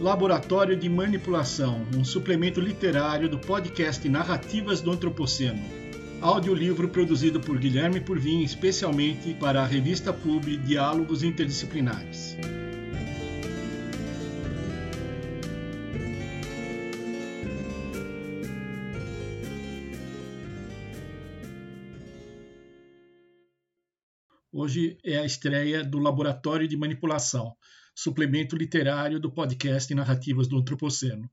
Laboratório de Manipulação, um suplemento literário do podcast Narrativas do Antropoceno. Audiolivro produzido por Guilherme Purvin especialmente para a revista Pub Diálogos Interdisciplinares. Hoje é a estreia do Laboratório de Manipulação, suplemento literário do podcast Narrativas do Antropoceno.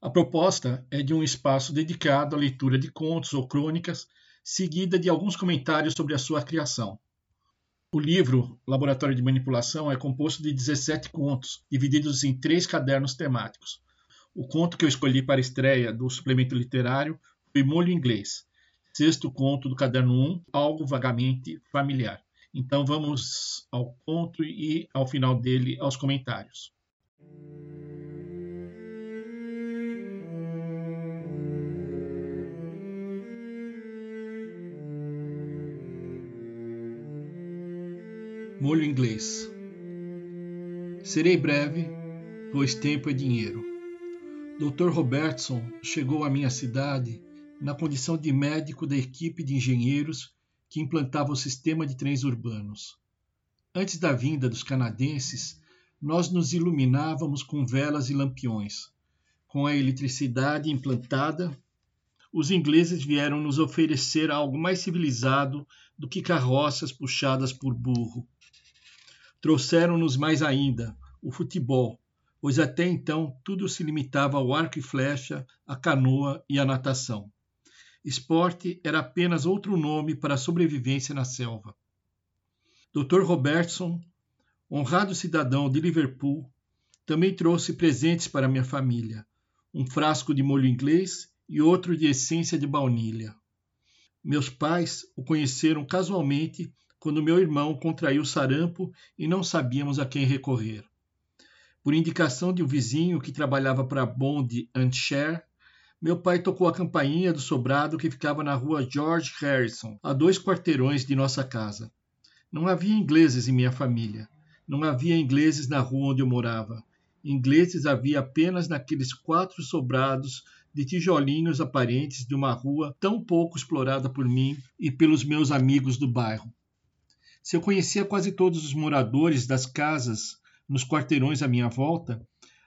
A proposta é de um espaço dedicado à leitura de contos ou crônicas, seguida de alguns comentários sobre a sua criação. O livro Laboratório de Manipulação é composto de 17 contos, divididos em três cadernos temáticos. O conto que eu escolhi para a estreia do suplemento literário foi Molho Inglês, sexto conto do caderno 1, Algo Vagamente Familiar. Então vamos ao conto e ao final dele aos comentários. Molho inglês. Serei breve, pois tempo é dinheiro. Dr. Robertson chegou à minha cidade na condição de médico da equipe de engenheiros que implantava o sistema de trens urbanos. Antes da vinda dos canadenses, nós nos iluminávamos com velas e lampiões. Com a eletricidade implantada, os ingleses vieram nos oferecer algo mais civilizado do que carroças puxadas por burro. Trouxeram-nos mais ainda o futebol, pois até então tudo se limitava ao arco e flecha, a canoa e a natação. Esporte era apenas outro nome para a sobrevivência na selva. Dr. Robertson, honrado cidadão de Liverpool, também trouxe presentes para minha família: um frasco de molho inglês e outro de essência de baunilha. Meus pais o conheceram casualmente quando meu irmão contraiu sarampo e não sabíamos a quem recorrer. Por indicação de um vizinho que trabalhava para Bond and Share, meu pai tocou a campainha do sobrado que ficava na rua George Harrison, a dois quarteirões de nossa casa. Não havia ingleses em minha família. Não havia ingleses na rua onde eu morava. Ingleses havia apenas naqueles quatro sobrados de tijolinhos aparentes de uma rua tão pouco explorada por mim e pelos meus amigos do bairro. Se eu conhecia quase todos os moradores das casas nos quarteirões à minha volta,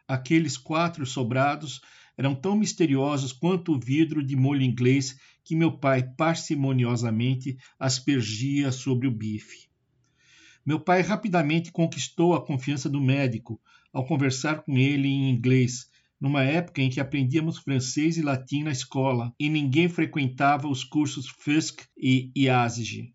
aqueles quatro sobrados eram tão misteriosos quanto o vidro de molho inglês que meu pai parcimoniosamente aspergia sobre o bife. Meu pai rapidamente conquistou a confiança do médico ao conversar com ele em inglês, numa época em que aprendíamos francês e latim na escola e ninguém frequentava os cursos Fisk e IASG.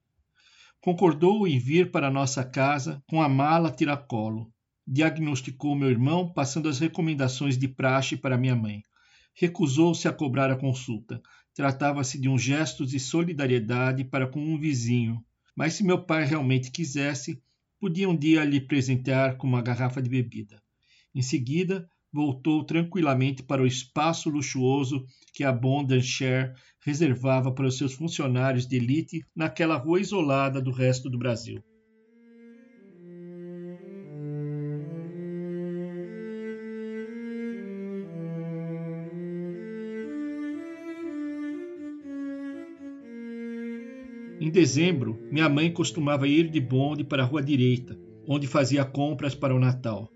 Concordou em vir para nossa casa com a mala tiracolo. Diagnosticou meu irmão, passando as recomendações de praxe para minha mãe recusou-se a cobrar a consulta. Tratava-se de um gesto de solidariedade para com um vizinho. Mas se meu pai realmente quisesse, podia um dia lhe presentear com uma garrafa de bebida. Em seguida, voltou tranquilamente para o espaço luxuoso que a Share reservava para os seus funcionários de elite naquela rua isolada do resto do Brasil. Em dezembro, minha mãe costumava ir de bonde para a rua direita, onde fazia compras para o Natal.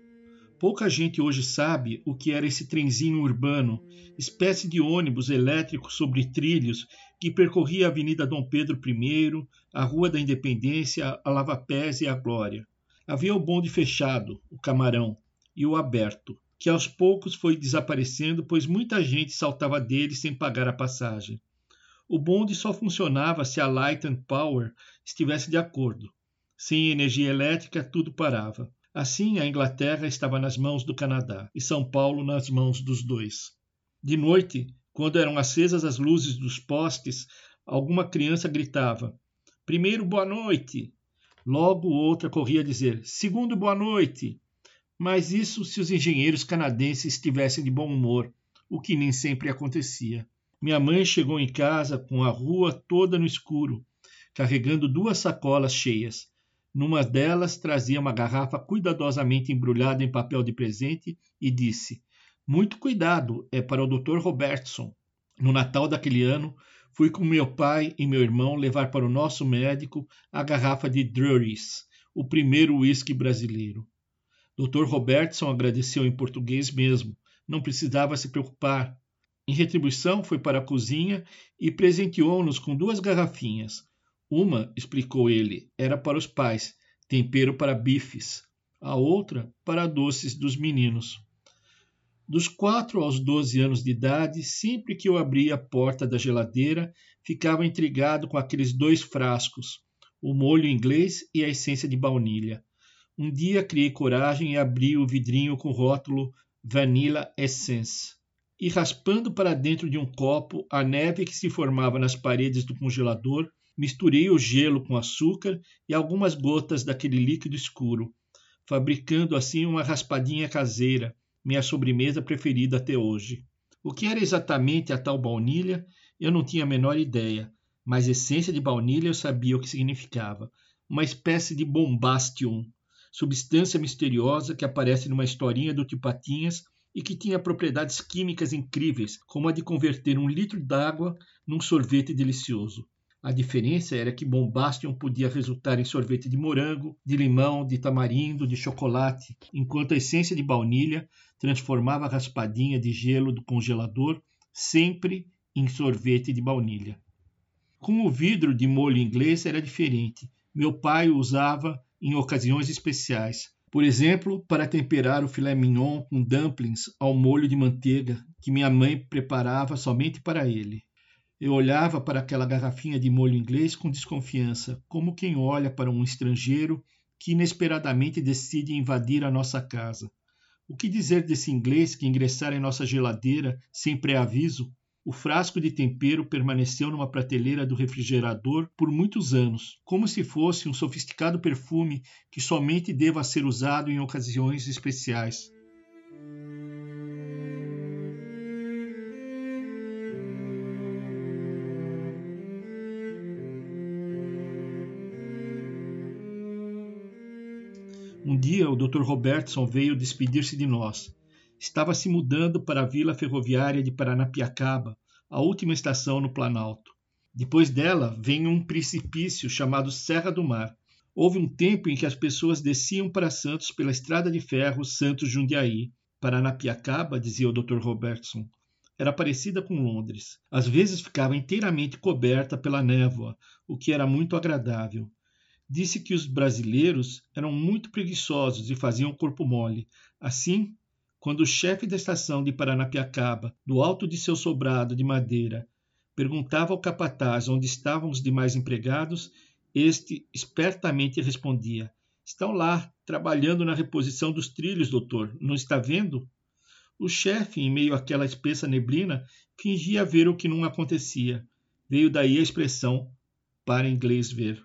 Pouca gente hoje sabe o que era esse trenzinho urbano, espécie de ônibus elétrico sobre trilhos que percorria a Avenida Dom Pedro I, a Rua da Independência, a Lava Pés e a Glória. Havia o bonde fechado, o camarão, e o aberto, que aos poucos foi desaparecendo, pois muita gente saltava dele sem pagar a passagem. O bonde só funcionava se a Light and Power estivesse de acordo. Sem energia elétrica, tudo parava. Assim, a Inglaterra estava nas mãos do Canadá e São Paulo nas mãos dos dois. De noite, quando eram acesas as luzes dos postes, alguma criança gritava: Primeiro, boa noite! Logo outra corria a dizer: Segundo, boa noite! Mas isso se os engenheiros canadenses estivessem de bom humor, o que nem sempre acontecia. Minha mãe chegou em casa com a rua toda no escuro, carregando duas sacolas cheias. Numa delas trazia uma garrafa cuidadosamente embrulhada em papel de presente e disse: Muito cuidado, é para o Dr. Robertson. No Natal daquele ano, fui com meu pai e meu irmão levar para o nosso médico a garrafa de Drury's, o primeiro uísque brasileiro. Dr. Robertson agradeceu em português mesmo, não precisava se preocupar. Em retribuição, foi para a cozinha e presenteou-nos com duas garrafinhas. Uma, explicou ele, era para os pais, tempero para bifes. A outra, para doces dos meninos. Dos quatro aos doze anos de idade, sempre que eu abria a porta da geladeira, ficava intrigado com aqueles dois frascos, o molho inglês e a essência de baunilha. Um dia criei coragem e abri o vidrinho com o rótulo Vanilla Essence. E raspando para dentro de um copo a neve que se formava nas paredes do congelador, misturei o gelo com açúcar e algumas gotas daquele líquido escuro, fabricando assim uma raspadinha caseira minha sobremesa preferida até hoje. O que era exatamente a tal baunilha, eu não tinha a menor ideia, mas essência de baunilha eu sabia o que significava. Uma espécie de bombastium, substância misteriosa que aparece numa historinha do Tio Patinhas e que tinha propriedades químicas incríveis, como a de converter um litro d'água num sorvete delicioso. A diferença era que Bombastion podia resultar em sorvete de morango, de limão, de tamarindo, de chocolate, enquanto a essência de baunilha transformava a raspadinha de gelo do congelador sempre em sorvete de baunilha. Com o vidro de molho inglês era diferente. Meu pai o usava em ocasiões especiais. Por exemplo, para temperar o filé mignon com dumplings ao molho de manteiga que minha mãe preparava somente para ele. Eu olhava para aquela garrafinha de molho inglês com desconfiança, como quem olha para um estrangeiro que inesperadamente decide invadir a nossa casa. O que dizer desse inglês que ingressara em nossa geladeira sem pré-aviso? O frasco de tempero permaneceu numa prateleira do refrigerador por muitos anos, como se fosse um sofisticado perfume que somente deva ser usado em ocasiões especiais. Um dia o Dr. Robertson veio despedir-se de nós. Estava se mudando para a vila ferroviária de Paranapiacaba, a última estação no Planalto. Depois dela vem um precipício chamado Serra do Mar. Houve um tempo em que as pessoas desciam para Santos pela estrada de ferro Santos-Jundiaí. Paranapiacaba, dizia o Dr. Robertson, era parecida com Londres. Às vezes ficava inteiramente coberta pela névoa, o que era muito agradável disse que os brasileiros eram muito preguiçosos e faziam corpo mole. Assim, quando o chefe da estação de Paranapiacaba, do alto de seu sobrado de madeira, perguntava ao capataz onde estavam os demais empregados, este espertamente respondia: Estão lá, trabalhando na reposição dos trilhos, doutor. Não está vendo? O chefe, em meio àquela espessa neblina, fingia ver o que não acontecia. Veio daí a expressão para inglês ver.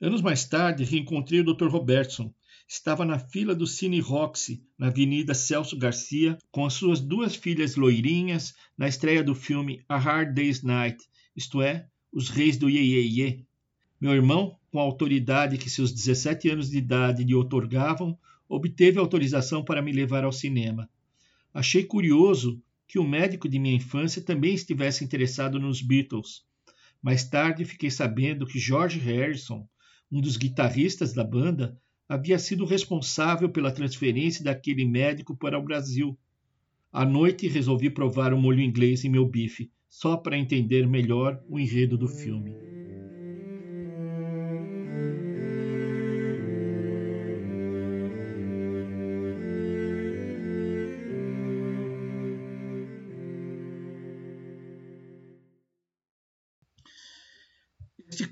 Anos mais tarde, reencontrei o Dr. Robertson. Estava na fila do Cine Roxy, na Avenida Celso Garcia, com as suas duas filhas loirinhas, na estreia do filme A Hard Day's Night, isto é, Os Reis do Ye, Ye, Ye. Meu irmão, com a autoridade que seus 17 anos de idade lhe otorgavam, obteve autorização para me levar ao cinema. Achei curioso que o médico de minha infância também estivesse interessado nos Beatles. Mais tarde fiquei sabendo que George Harrison um dos guitarristas da banda, havia sido responsável pela transferência daquele médico para o Brasil. À noite resolvi provar o molho inglês em meu bife, só para entender melhor o enredo do filme.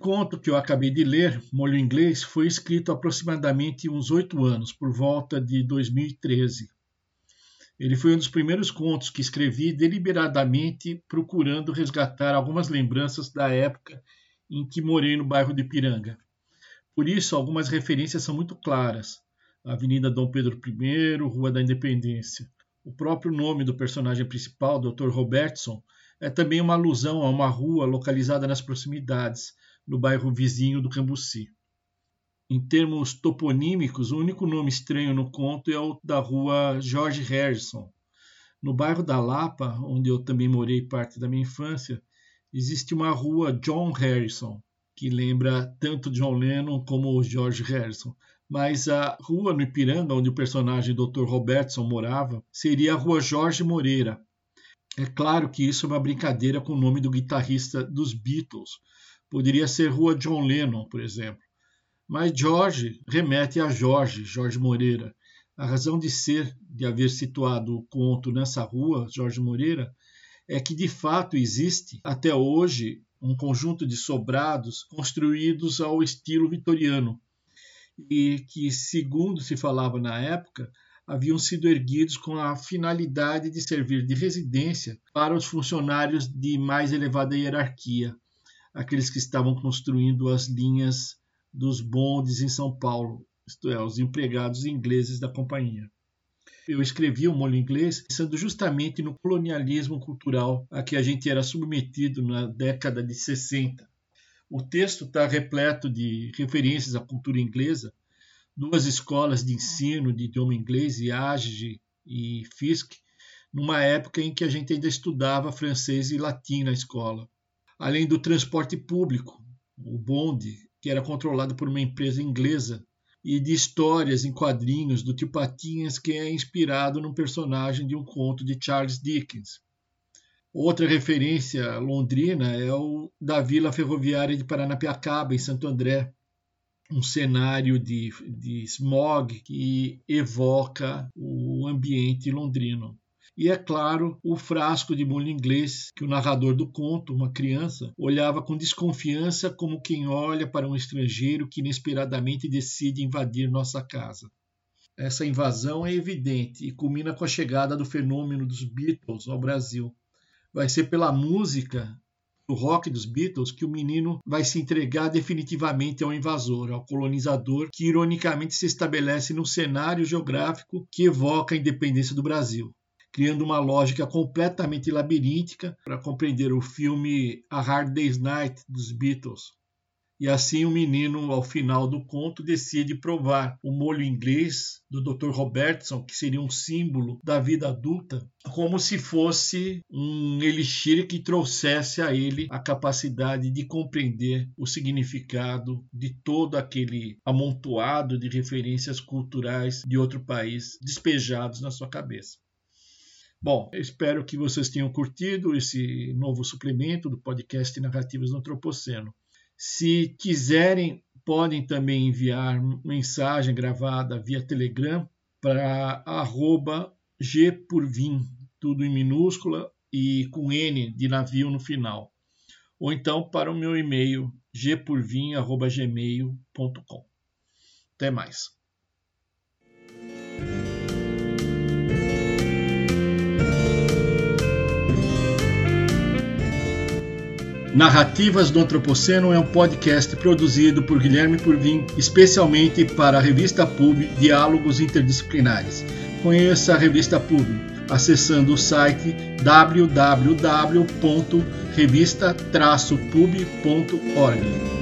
Conto que eu acabei de ler, Molho Inglês, foi escrito aproximadamente uns oito anos, por volta de 2013. Ele foi um dos primeiros contos que escrevi deliberadamente procurando resgatar algumas lembranças da época em que morei no bairro de Piranga. Por isso, algumas referências são muito claras. Avenida Dom Pedro I, Rua da Independência. O próprio nome do personagem principal, Dr. Robertson, é também uma alusão a uma rua localizada nas proximidades, no bairro vizinho do Cambuci. Em termos toponímicos, o único nome estranho no conto é o da rua George Harrison. No bairro da Lapa, onde eu também morei parte da minha infância, existe uma rua John Harrison, que lembra tanto John Lennon como George Harrison. Mas a rua no Ipiranga, onde o personagem Dr. Robertson morava, seria a rua Jorge Moreira. É claro que isso é uma brincadeira com o nome do guitarrista dos Beatles. Poderia ser Rua John Lennon, por exemplo. Mas George remete a Jorge, Jorge Moreira. A razão de ser, de haver situado o conto nessa rua, Jorge Moreira, é que de fato existe, até hoje, um conjunto de sobrados construídos ao estilo vitoriano e que, segundo se falava na época, haviam sido erguidos com a finalidade de servir de residência para os funcionários de mais elevada hierarquia, aqueles que estavam construindo as linhas dos bondes em São Paulo, isto é, os empregados ingleses da companhia. Eu escrevi o Molho Inglês pensando justamente no colonialismo cultural a que a gente era submetido na década de 60. O texto está repleto de referências à cultura inglesa, duas escolas de ensino de idioma inglês, IAGE e Fisk, numa época em que a gente ainda estudava francês e latim na escola. Além do transporte público, o bonde, que era controlado por uma empresa inglesa e de histórias em quadrinhos do tio Patinhas, que é inspirado num personagem de um conto de Charles Dickens. Outra referência londrina é o da Vila Ferroviária de Paranapiacaba, em Santo André, um cenário de, de smog que evoca o ambiente londrino. E é claro, o frasco de molho inglês que o narrador do conto, uma criança, olhava com desconfiança como quem olha para um estrangeiro que inesperadamente decide invadir nossa casa. Essa invasão é evidente e culmina com a chegada do fenômeno dos Beatles ao Brasil. Vai ser pela música do rock dos Beatles que o menino vai se entregar definitivamente ao invasor, ao colonizador, que ironicamente se estabelece num cenário geográfico que evoca a independência do Brasil criando uma lógica completamente labiríntica para compreender o filme A Hard Day's Night dos Beatles. E assim o menino, ao final do conto, decide provar o molho inglês do Dr. Robertson, que seria um símbolo da vida adulta, como se fosse um elixir que trouxesse a ele a capacidade de compreender o significado de todo aquele amontoado de referências culturais de outro país despejados na sua cabeça. Bom, espero que vocês tenham curtido esse novo suplemento do podcast Narrativas no Antropoceno. Se quiserem, podem também enviar mensagem gravada via Telegram para arroba tudo em minúscula e com N de navio no final. Ou então para o meu e-mail gporvim.gmail.com. Até mais. Narrativas do Antropoceno é um podcast produzido por Guilherme Purvin, especialmente para a revista Pub Diálogos Interdisciplinares. Conheça a revista Pub acessando o site www.revista-pub.org.